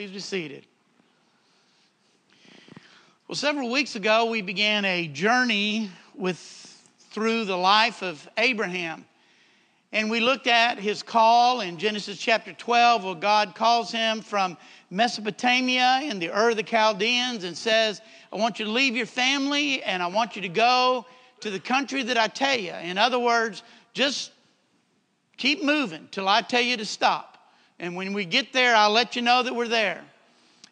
Please be seated. Well, several weeks ago, we began a journey with through the life of Abraham. And we looked at his call in Genesis chapter 12, where God calls him from Mesopotamia in the Ur of the Chaldeans and says, I want you to leave your family and I want you to go to the country that I tell you. In other words, just keep moving till I tell you to stop. And when we get there, I'll let you know that we're there.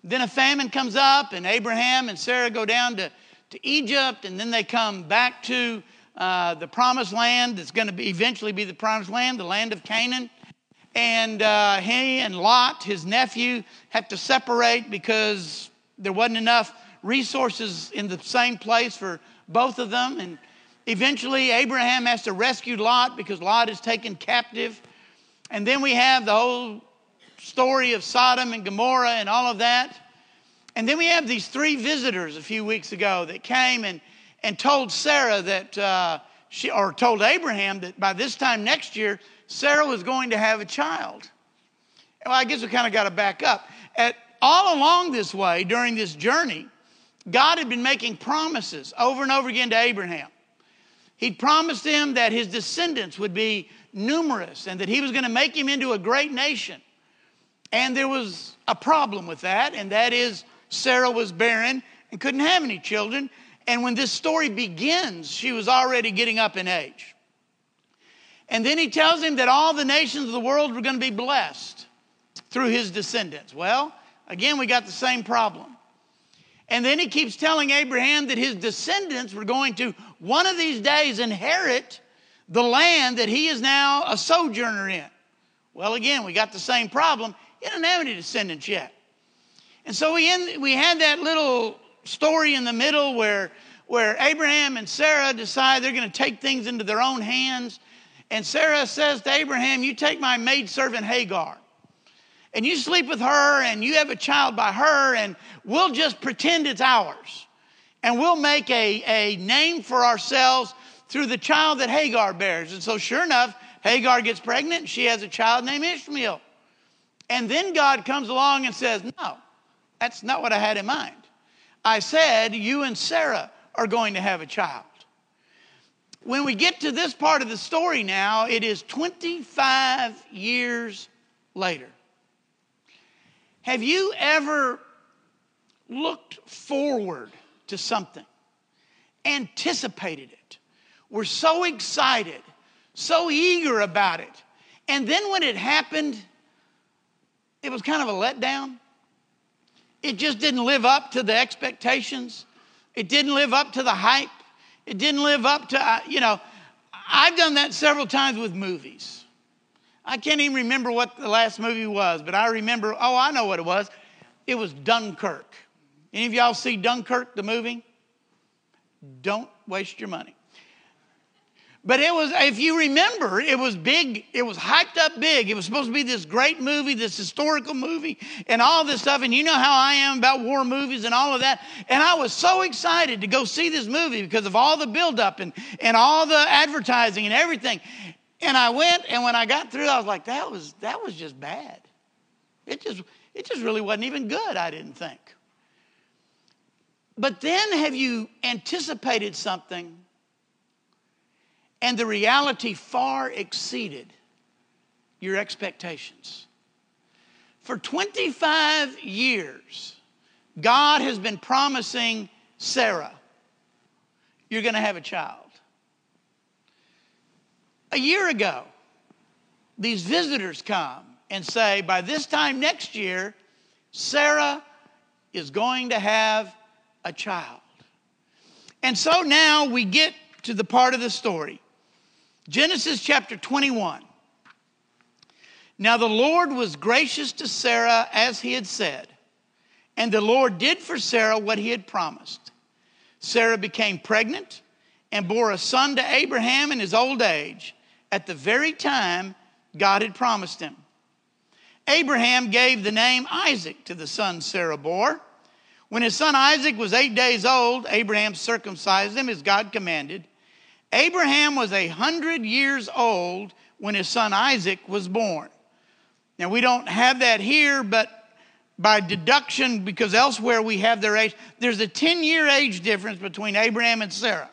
Then a famine comes up, and Abraham and Sarah go down to, to Egypt, and then they come back to uh, the promised land that's going to eventually be the promised land, the land of Canaan. And uh, he and Lot, his nephew, have to separate because there wasn't enough resources in the same place for both of them. And eventually, Abraham has to rescue Lot because Lot is taken captive. And then we have the whole story of Sodom and Gomorrah and all of that. And then we have these three visitors a few weeks ago that came and, and told Sarah that uh, she, or told Abraham that by this time next year, Sarah was going to have a child. Well, I guess we kind of got to back up. At, all along this way, during this journey, God had been making promises over and over again to Abraham. He'd promised him that his descendants would be numerous and that he was going to make him into a great nation. And there was a problem with that, and that is Sarah was barren and couldn't have any children. And when this story begins, she was already getting up in age. And then he tells him that all the nations of the world were going to be blessed through his descendants. Well, again, we got the same problem. And then he keeps telling Abraham that his descendants were going to, one of these days, inherit the land that he is now a sojourner in. Well, again, we got the same problem. He didn't have any descendants yet. And so we, end, we had that little story in the middle where, where Abraham and Sarah decide they're going to take things into their own hands. And Sarah says to Abraham, You take my maidservant Hagar, and you sleep with her, and you have a child by her, and we'll just pretend it's ours. And we'll make a, a name for ourselves through the child that Hagar bears. And so, sure enough, Hagar gets pregnant, and she has a child named Ishmael. And then God comes along and says, No, that's not what I had in mind. I said, You and Sarah are going to have a child. When we get to this part of the story now, it is 25 years later. Have you ever looked forward to something, anticipated it, were so excited, so eager about it, and then when it happened, it was kind of a letdown. It just didn't live up to the expectations. It didn't live up to the hype. It didn't live up to, you know, I've done that several times with movies. I can't even remember what the last movie was, but I remember, oh, I know what it was. It was Dunkirk. Any of y'all see Dunkirk, the movie? Don't waste your money. But it was, if you remember, it was big, it was hyped up big. It was supposed to be this great movie, this historical movie, and all this stuff. And you know how I am about war movies and all of that. And I was so excited to go see this movie because of all the buildup and, and all the advertising and everything. And I went, and when I got through, I was like, that was that was just bad. It just it just really wasn't even good, I didn't think. But then have you anticipated something and the reality far exceeded your expectations. For 25 years, God has been promising Sarah, you're going to have a child. A year ago, these visitors come and say, by this time next year, Sarah is going to have a child. And so now we get to the part of the story Genesis chapter 21. Now the Lord was gracious to Sarah as he had said, and the Lord did for Sarah what he had promised. Sarah became pregnant and bore a son to Abraham in his old age, at the very time God had promised him. Abraham gave the name Isaac to the son Sarah bore. When his son Isaac was eight days old, Abraham circumcised him as God commanded. Abraham was a hundred years old when his son Isaac was born. Now, we don't have that here, but by deduction because elsewhere we have their age. There's a 10 year age difference between Abraham and Sarah.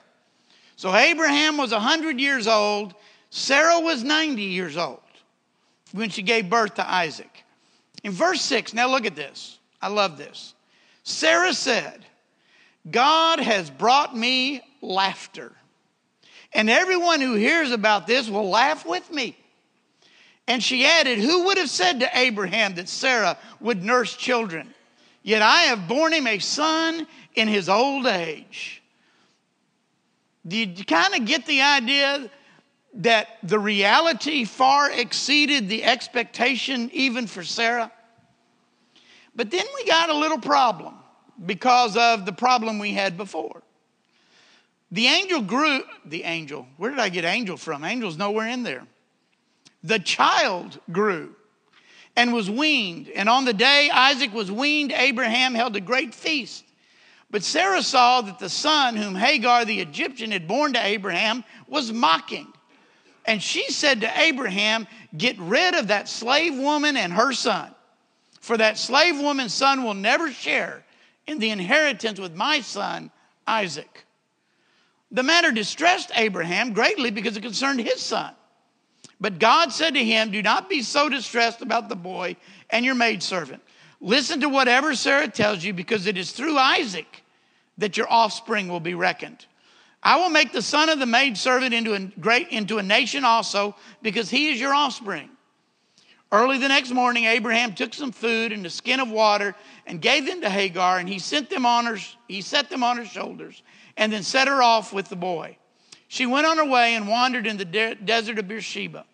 So Abraham was 100 years old, Sarah was 90 years old when she gave birth to Isaac. In verse 6, now look at this. I love this. Sarah said, God has brought me laughter. And everyone who hears about this will laugh with me. And she added, Who would have said to Abraham that Sarah would nurse children? Yet I have borne him a son in his old age. Do you kind of get the idea that the reality far exceeded the expectation even for Sarah? But then we got a little problem because of the problem we had before. The angel grew, the angel, where did I get angel from? Angel's nowhere in there. The child grew and was weaned. And on the day Isaac was weaned, Abraham held a great feast. But Sarah saw that the son whom Hagar the Egyptian had borne to Abraham was mocking. And she said to Abraham, Get rid of that slave woman and her son, for that slave woman's son will never share in the inheritance with my son Isaac. The matter distressed Abraham greatly because it concerned his son. But God said to him, Do not be so distressed about the boy and your maidservant. Listen to whatever Sarah tells you, because it is through Isaac that your offspring will be reckoned. I will make the son of the maidservant into a great into a nation also, because he is your offspring. Early the next morning, Abraham took some food and a skin of water and gave them to Hagar, and he sent them on her, he set them on her shoulders, and then set her off with the boy. She went on her way and wandered in the de- desert of Beersheba.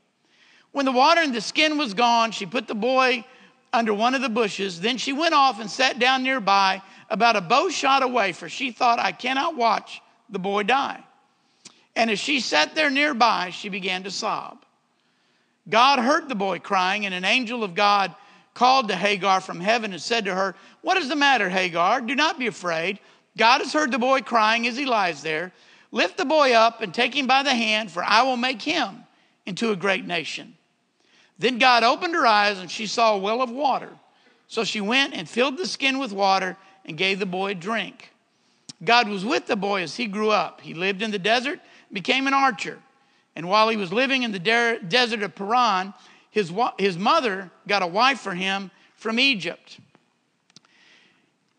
When the water in the skin was gone, she put the boy under one of the bushes. Then she went off and sat down nearby, about a bow shot away, for she thought, I cannot watch the boy die. And as she sat there nearby, she began to sob. God heard the boy crying, and an angel of God called to Hagar from heaven and said to her, What is the matter, Hagar? Do not be afraid. God has heard the boy crying as he lies there. Lift the boy up and take him by the hand, for I will make him into a great nation. Then God opened her eyes, and she saw a well of water. So she went and filled the skin with water and gave the boy a drink. God was with the boy as he grew up. He lived in the desert, became an archer. And while he was living in the de- desert of Paran, his, his mother got a wife for him from Egypt.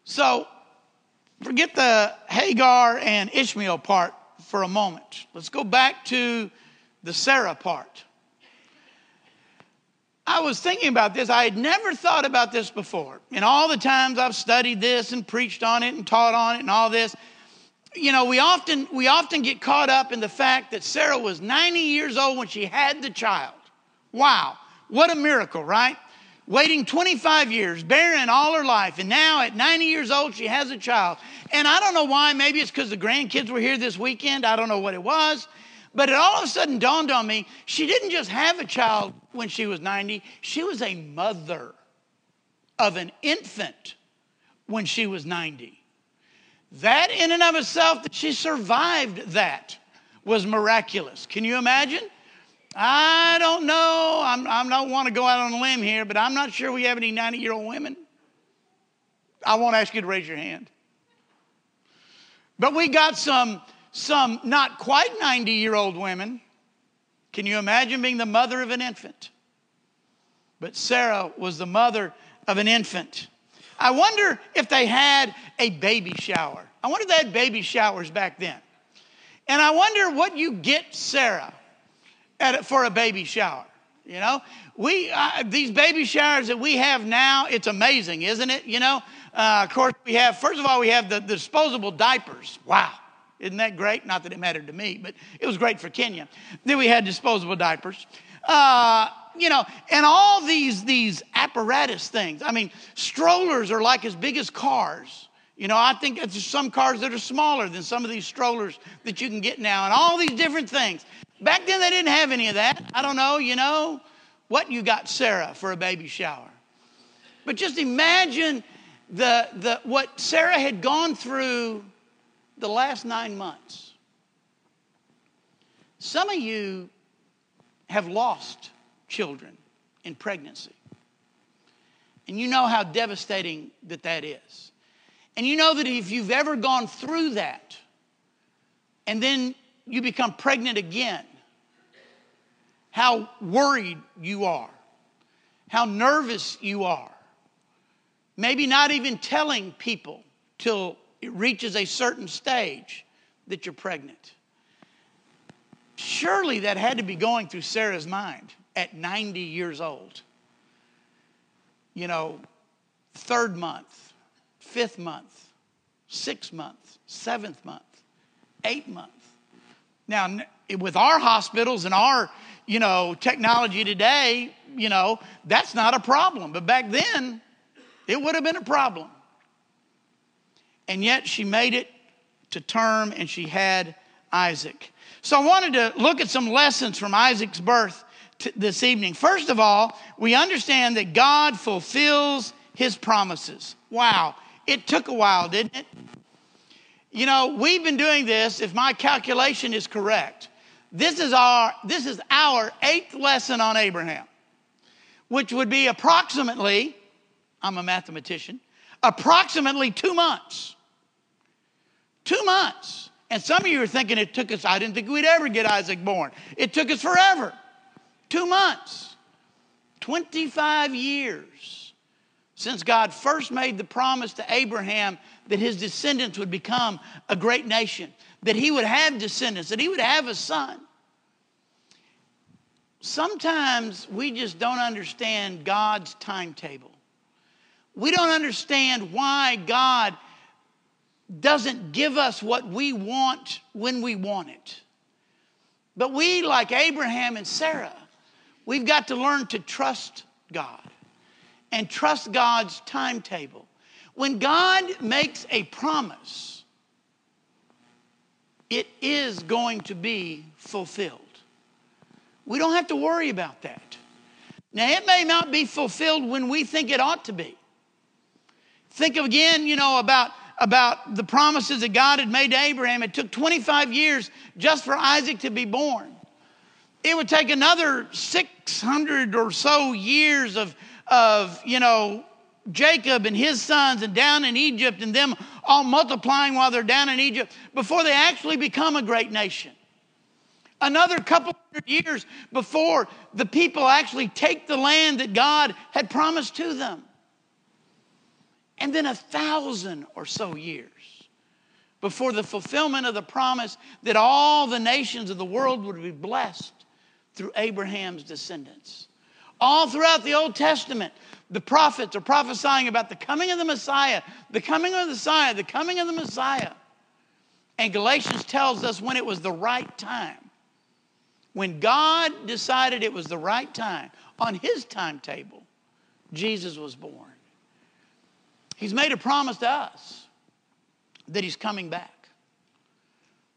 So forget the Hagar and Ishmael part for a moment. Let's go back to the Sarah part. I was thinking about this. I had never thought about this before. In all the times I've studied this and preached on it and taught on it and all this, you know, we often we often get caught up in the fact that Sarah was 90 years old when she had the child. Wow, what a miracle, right? Waiting 25 years, barren all her life, and now at 90 years old, she has a child. And I don't know why, maybe it's because the grandkids were here this weekend. I don't know what it was. But it all of a sudden dawned on me she didn't just have a child when she was 90, she was a mother of an infant when she was 90. That, in and of itself, that she survived that was miraculous. Can you imagine? I don't know. I'm, I don't want to go out on a limb here, but I'm not sure we have any 90 year old women. I won't ask you to raise your hand. But we got some, some not quite 90 year old women. Can you imagine being the mother of an infant? But Sarah was the mother of an infant. I wonder if they had a baby shower. I wonder if they had baby showers back then. And I wonder what you get Sarah at, for a baby shower. You know, we uh, these baby showers that we have now, it's amazing, isn't it? You know, uh, of course we have. First of all, we have the, the disposable diapers. Wow, isn't that great? Not that it mattered to me, but it was great for Kenya. Then we had disposable diapers. Uh, you know, and all these these apparatus things. I mean, strollers are like as big as cars. You know, I think there's some cars that are smaller than some of these strollers that you can get now, and all these different things. Back then, they didn't have any of that. I don't know, you know, what you got Sarah for a baby shower. But just imagine the, the, what Sarah had gone through the last nine months. Some of you have lost children in pregnancy. And you know how devastating that that is. And you know that if you've ever gone through that and then you become pregnant again, how worried you are, how nervous you are. Maybe not even telling people till it reaches a certain stage that you're pregnant. Surely that had to be going through Sarah's mind at 90 years old. You know, third month, fifth month, sixth month, seventh month, eighth month. Now, with our hospitals and our, you know, technology today, you know, that's not a problem. But back then, it would have been a problem. And yet she made it to term and she had Isaac. So I wanted to look at some lessons from Isaac's birth t- this evening. First of all, we understand that God fulfills his promises. Wow, it took a while, didn't it? You know, we've been doing this, if my calculation is correct. This is our this is our eighth lesson on Abraham, which would be approximately, I'm a mathematician, approximately two months. Two months. And some of you are thinking it took us, I didn't think we'd ever get Isaac born. It took us forever. Two months. 25 years since God first made the promise to Abraham that his descendants would become a great nation, that he would have descendants, that he would have a son. Sometimes we just don't understand God's timetable. We don't understand why God doesn't give us what we want when we want it. But we, like Abraham and Sarah, we've got to learn to trust God and trust God's timetable. When God makes a promise, it is going to be fulfilled. We don't have to worry about that. Now, it may not be fulfilled when we think it ought to be. Think again, you know, about, about the promises that God had made to Abraham. It took 25 years just for Isaac to be born. It would take another 600 or so years of, of you know, Jacob and his sons and down in Egypt and them all multiplying while they're down in Egypt before they actually become a great nation. Another couple hundred years before the people actually take the land that God had promised to them. And then a thousand or so years before the fulfillment of the promise that all the nations of the world would be blessed through Abraham's descendants. All throughout the Old Testament, the prophets are prophesying about the coming of the Messiah, the coming of the Messiah, the coming of the Messiah. And Galatians tells us when it was the right time. When God decided it was the right time, on his timetable, Jesus was born. He's made a promise to us that he's coming back.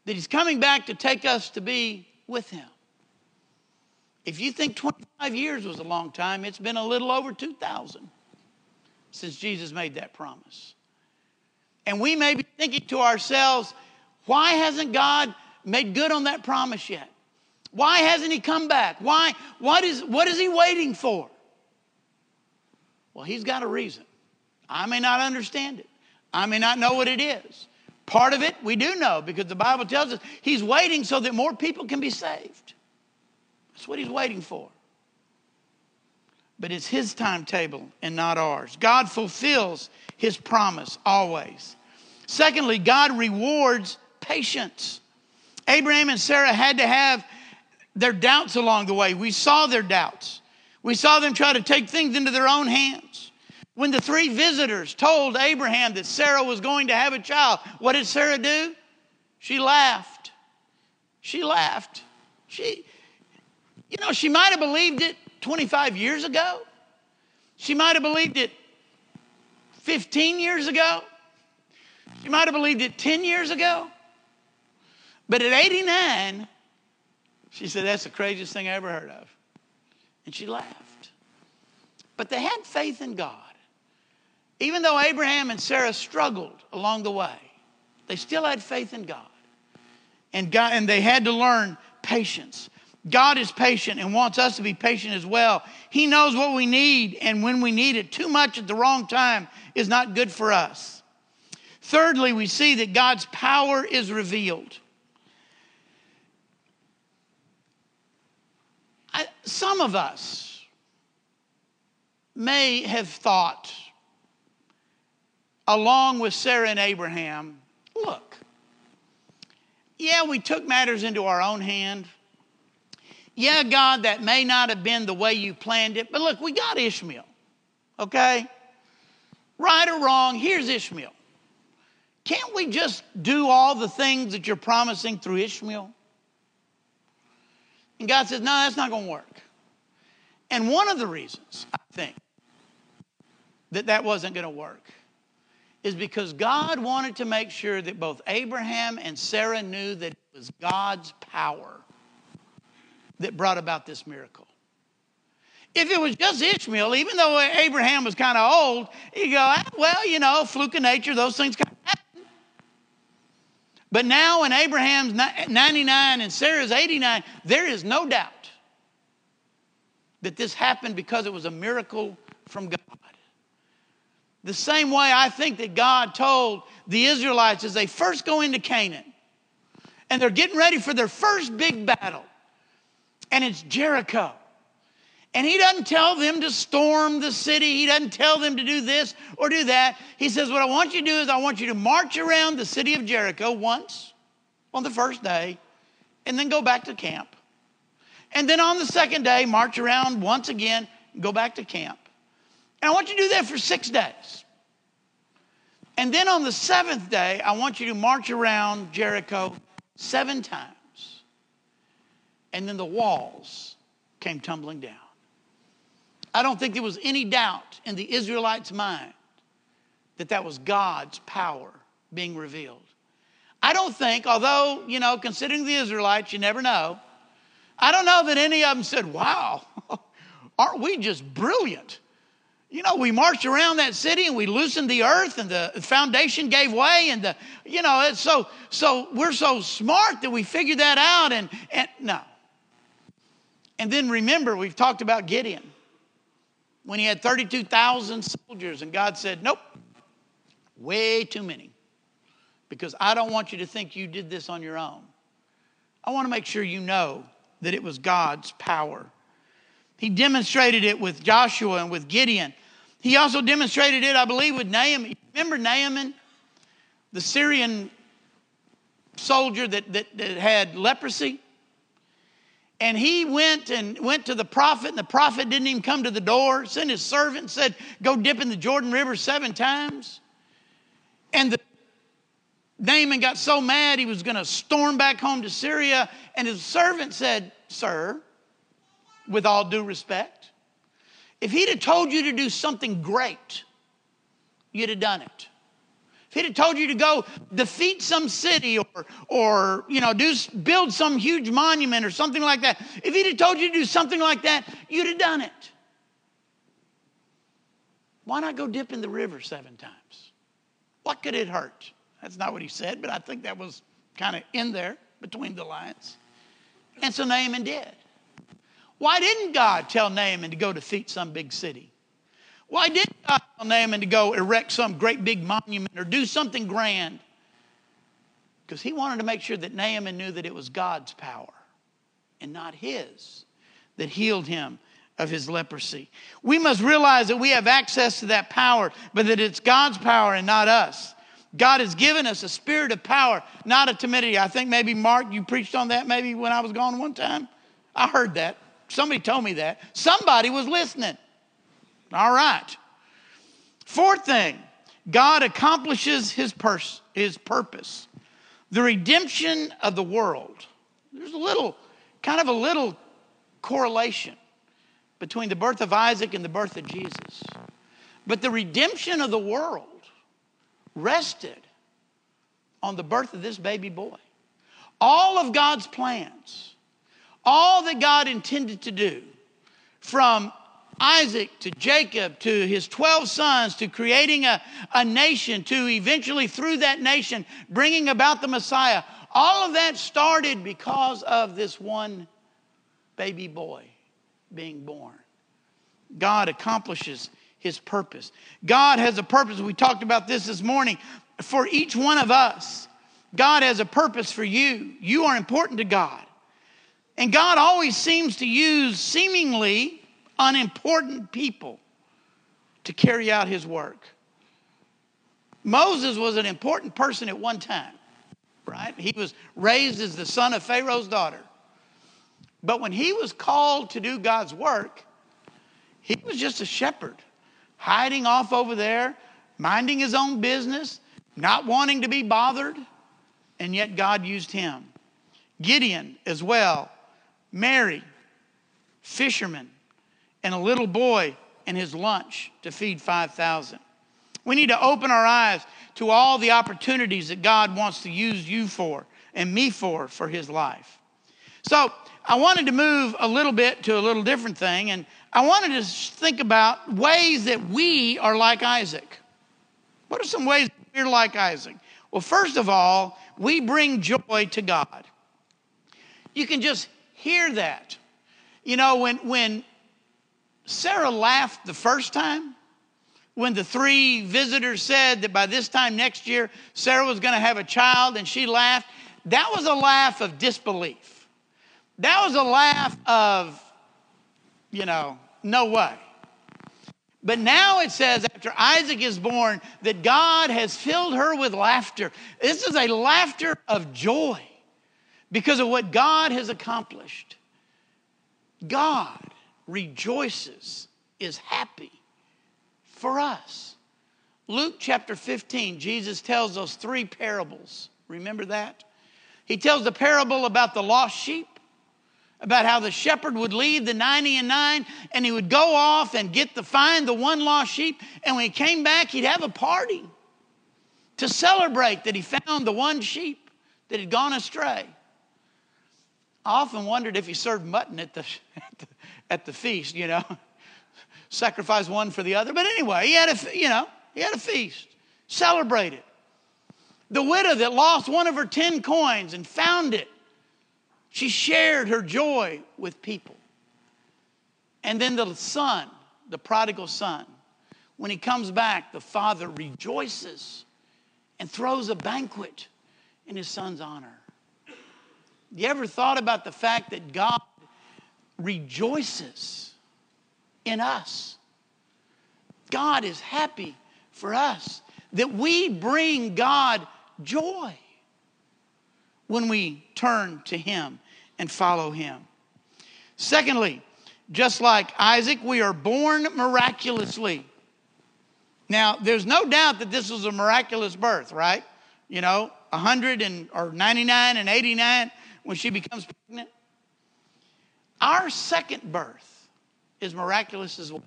That he's coming back to take us to be with him. If you think 25 years was a long time, it's been a little over 2,000 since Jesus made that promise. And we may be thinking to ourselves, why hasn't God made good on that promise yet? Why hasn't he come back? Why, what, is, what is he waiting for? Well, he's got a reason. I may not understand it. I may not know what it is. Part of it we do know because the Bible tells us he's waiting so that more people can be saved. That's what he's waiting for. But it's his timetable and not ours. God fulfills his promise always. Secondly, God rewards patience. Abraham and Sarah had to have their doubts along the way. We saw their doubts. We saw them try to take things into their own hands. When the three visitors told Abraham that Sarah was going to have a child, what did Sarah do? She laughed. She laughed. She, you know, she might have believed it 25 years ago. She might have believed it 15 years ago. She might have believed it 10 years ago. But at 89, she said, That's the craziest thing I ever heard of. And she laughed. But they had faith in God. Even though Abraham and Sarah struggled along the way, they still had faith in God. And, God, and they had to learn patience. God is patient and wants us to be patient as well. He knows what we need, and when we need it, too much at the wrong time is not good for us. Thirdly, we see that God's power is revealed. I, some of us may have thought, along with Sarah and Abraham, look, yeah, we took matters into our own hand. Yeah, God, that may not have been the way you planned it, but look, we got Ishmael, okay? Right or wrong, here's Ishmael. Can't we just do all the things that you're promising through Ishmael? And God says, no, that's not going to work. And one of the reasons, I think, that that wasn't going to work is because God wanted to make sure that both Abraham and Sarah knew that it was God's power that brought about this miracle. If it was just Ishmael, even though Abraham was kind of old, you go, ah, well, you know, fluke of nature, those things kind of happen. But now, when Abraham's 99 and Sarah's 89, there is no doubt that this happened because it was a miracle from God. The same way I think that God told the Israelites as they first go into Canaan and they're getting ready for their first big battle, and it's Jericho. And he doesn't tell them to storm the city. He doesn't tell them to do this or do that. He says, What I want you to do is I want you to march around the city of Jericho once on the first day and then go back to camp. And then on the second day, march around once again, and go back to camp. And I want you to do that for six days. And then on the seventh day, I want you to march around Jericho seven times. And then the walls came tumbling down. I don't think there was any doubt in the Israelites' mind that that was God's power being revealed. I don't think, although, you know, considering the Israelites, you never know, I don't know that any of them said, wow, aren't we just brilliant? You know, we marched around that city and we loosened the earth and the foundation gave way and the, you know, it's so, so we're so smart that we figured that out and, and no. And then remember, we've talked about Gideon when he had 32,000 soldiers and God said, nope, way too many because I don't want you to think you did this on your own. I want to make sure you know that it was God's power. He demonstrated it with Joshua and with Gideon. He also demonstrated it, I believe, with Naaman. Remember Naaman, the Syrian soldier that, that, that had leprosy? And he went and went to the prophet, and the prophet didn't even come to the door. Sent his servant said, Go dip in the Jordan River seven times. And the Naaman got so mad he was going to storm back home to Syria. And his servant said, Sir, with all due respect. If he'd have told you to do something great, you'd have done it. He'd have told you to go defeat some city or, or you know, do, build some huge monument or something like that, if he'd have told you to do something like that, you'd have done it. Why not go dip in the river seven times? What could it hurt? That's not what he said, but I think that was kind of in there between the lines. And so Naaman did. Why didn't God tell Naaman to go defeat some big city? Why didn't God tell Naaman to go erect some great big monument or do something grand? Because he wanted to make sure that Naaman knew that it was God's power and not his that healed him of his leprosy. We must realize that we have access to that power, but that it's God's power and not us. God has given us a spirit of power, not a timidity. I think maybe, Mark, you preached on that maybe when I was gone one time. I heard that. Somebody told me that. Somebody was listening. All right. Fourth thing, God accomplishes his, pers- his purpose. The redemption of the world. There's a little, kind of a little correlation between the birth of Isaac and the birth of Jesus. But the redemption of the world rested on the birth of this baby boy. All of God's plans all that God intended to do from Isaac to Jacob to his 12 sons to creating a, a nation to eventually through that nation bringing about the Messiah. All of that started because of this one baby boy being born. God accomplishes his purpose. God has a purpose. We talked about this this morning. For each one of us, God has a purpose for you. You are important to God. And God always seems to use seemingly unimportant people to carry out his work. Moses was an important person at one time, right? He was raised as the son of Pharaoh's daughter. But when he was called to do God's work, he was just a shepherd, hiding off over there, minding his own business, not wanting to be bothered, and yet God used him. Gideon as well, Mary, fisherman, and a little boy and his lunch to feed 5,000. We need to open our eyes to all the opportunities that God wants to use you for and me for for his life. So, I wanted to move a little bit to a little different thing, and I wanted to think about ways that we are like Isaac. What are some ways we're like Isaac? Well, first of all, we bring joy to God. You can just hear that. You know, when, when Sarah laughed the first time, when the three visitors said that by this time next year Sarah was going to have a child and she laughed, that was a laugh of disbelief. That was a laugh of, you know, no way. But now it says, after Isaac is born, that God has filled her with laughter. This is a laughter of joy because of what God has accomplished. God rejoices, is happy for us. Luke chapter 15, Jesus tells those three parables. Remember that? He tells the parable about the lost sheep about how the shepherd would leave the 90 and 9 and he would go off and get the find the one lost sheep and when he came back he'd have a party to celebrate that he found the one sheep that had gone astray i often wondered if he served mutton at the, at the, at the feast you know sacrifice one for the other but anyway he had a you know he had a feast celebrated the widow that lost one of her 10 coins and found it she shared her joy with people. And then the son, the prodigal son, when he comes back, the father rejoices and throws a banquet in his son's honor. You ever thought about the fact that God rejoices in us? God is happy for us, that we bring God joy when we turn to Him and follow him. Secondly, just like Isaac, we are born miraculously. Now, there's no doubt that this was a miraculous birth, right? You know, 100 and or 99 and 89 when she becomes pregnant. Our second birth is miraculous as well.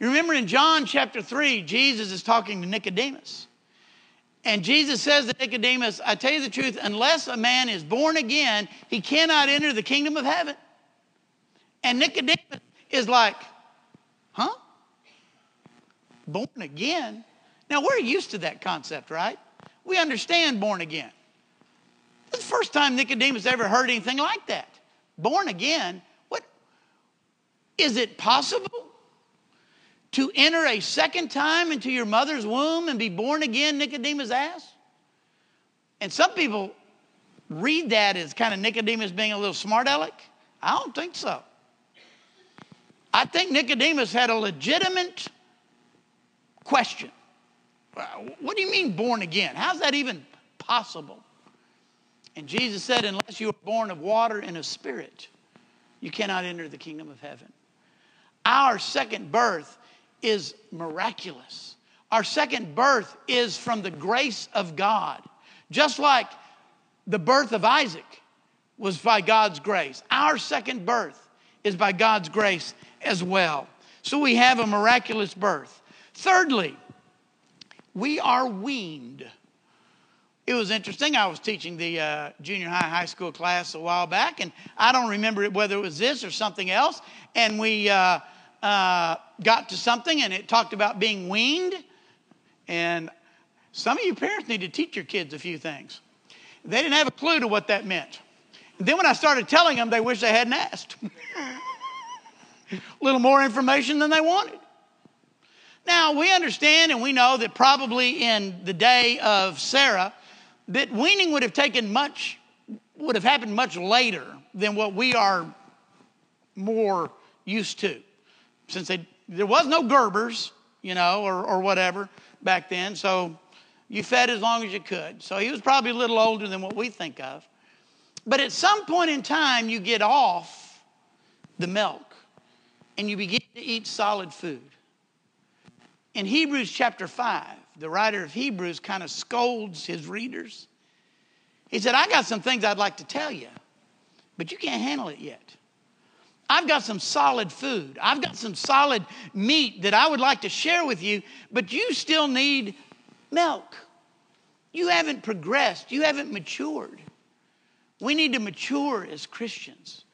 You remember in John chapter 3, Jesus is talking to Nicodemus. And Jesus says to Nicodemus, I tell you the truth, unless a man is born again, he cannot enter the kingdom of heaven. And Nicodemus is like, huh? Born again? Now, we're used to that concept, right? We understand born again. It's the first time Nicodemus ever heard anything like that. Born again? What? Is it possible? to enter a second time into your mother's womb and be born again, Nicodemus asked? And some people read that as kind of Nicodemus being a little smart aleck. I don't think so. I think Nicodemus had a legitimate question. What do you mean born again? How's that even possible? And Jesus said, Unless you are born of water and of spirit, you cannot enter the kingdom of heaven. Our second birth is miraculous. Our second birth is from the grace of God. Just like the birth of Isaac was by God's grace, our second birth is by God's grace as well. So we have a miraculous birth. Thirdly, we are weaned. It was interesting. I was teaching the uh, junior high, high school class a while back, and I don't remember whether it was this or something else. And we, uh, uh, got to something and it talked about being weaned. And some of you parents need to teach your kids a few things. They didn't have a clue to what that meant. And then when I started telling them, they wish they hadn't asked. A little more information than they wanted. Now, we understand and we know that probably in the day of Sarah, that weaning would have taken much, would have happened much later than what we are more used to. Since they, there was no Gerbers, you know, or, or whatever back then, so you fed as long as you could. So he was probably a little older than what we think of. But at some point in time, you get off the milk and you begin to eat solid food. In Hebrews chapter 5, the writer of Hebrews kind of scolds his readers. He said, I got some things I'd like to tell you, but you can't handle it yet. I've got some solid food. I've got some solid meat that I would like to share with you, but you still need milk. You haven't progressed, you haven't matured. We need to mature as Christians.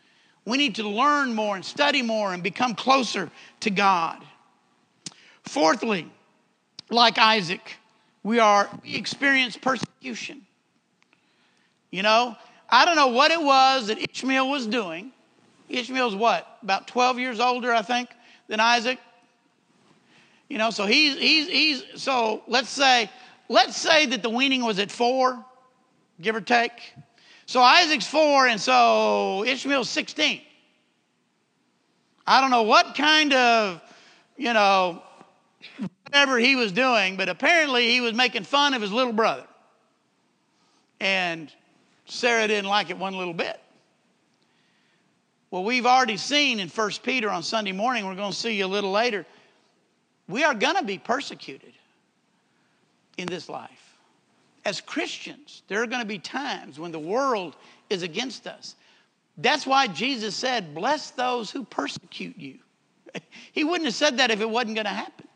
We need to learn more and study more and become closer to God. Fourthly, like Isaac, we are we experience persecution. You know, I don't know what it was that Ishmael was doing. Ishmael's what? About 12 years older, I think, than Isaac. You know, so he's he's he's so let's say let's say that the weaning was at four, give or take. So Isaac's four, and so Ishmael's 16. I don't know what kind of, you know, whatever he was doing, but apparently he was making fun of his little brother. And Sarah didn't like it one little bit. Well, we've already seen in 1 Peter on Sunday morning, we're going to see you a little later, we are going to be persecuted in this life. As Christians, there are going to be times when the world is against us. That's why Jesus said, Bless those who persecute you. He wouldn't have said that if it wasn't going to happen.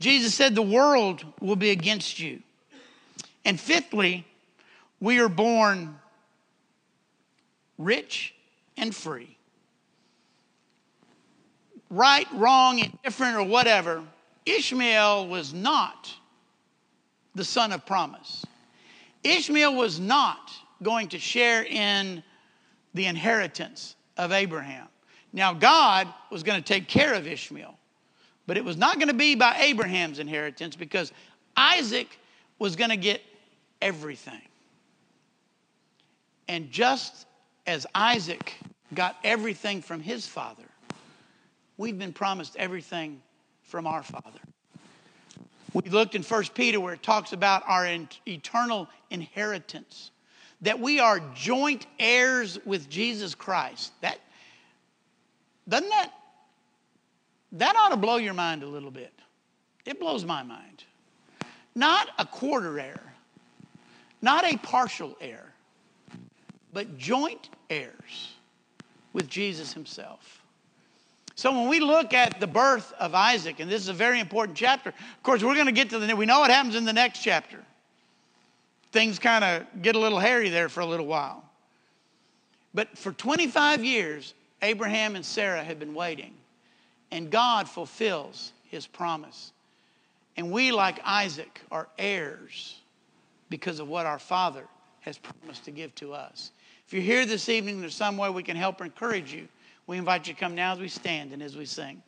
Jesus said, The world will be against you. And fifthly, we are born rich and free. Right, wrong, indifferent, or whatever, Ishmael was not the son of promise. Ishmael was not going to share in the inheritance of Abraham. Now, God was going to take care of Ishmael. But it was not going to be by Abraham's inheritance because Isaac was going to get everything. And just as Isaac got everything from his father, we've been promised everything from our father. We looked in 1 Peter where it talks about our eternal inheritance, that we are joint heirs with Jesus Christ. That doesn't that that ought to blow your mind a little bit. It blows my mind. Not a quarter heir, not a partial heir, but joint heirs with Jesus himself. So when we look at the birth of Isaac, and this is a very important chapter, of course, we're going to get to the, we know what happens in the next chapter. Things kind of get a little hairy there for a little while. But for 25 years, Abraham and Sarah had been waiting and God fulfills his promise. And we, like Isaac, are heirs because of what our Father has promised to give to us. If you're here this evening, there's some way we can help or encourage you. We invite you to come now as we stand and as we sing.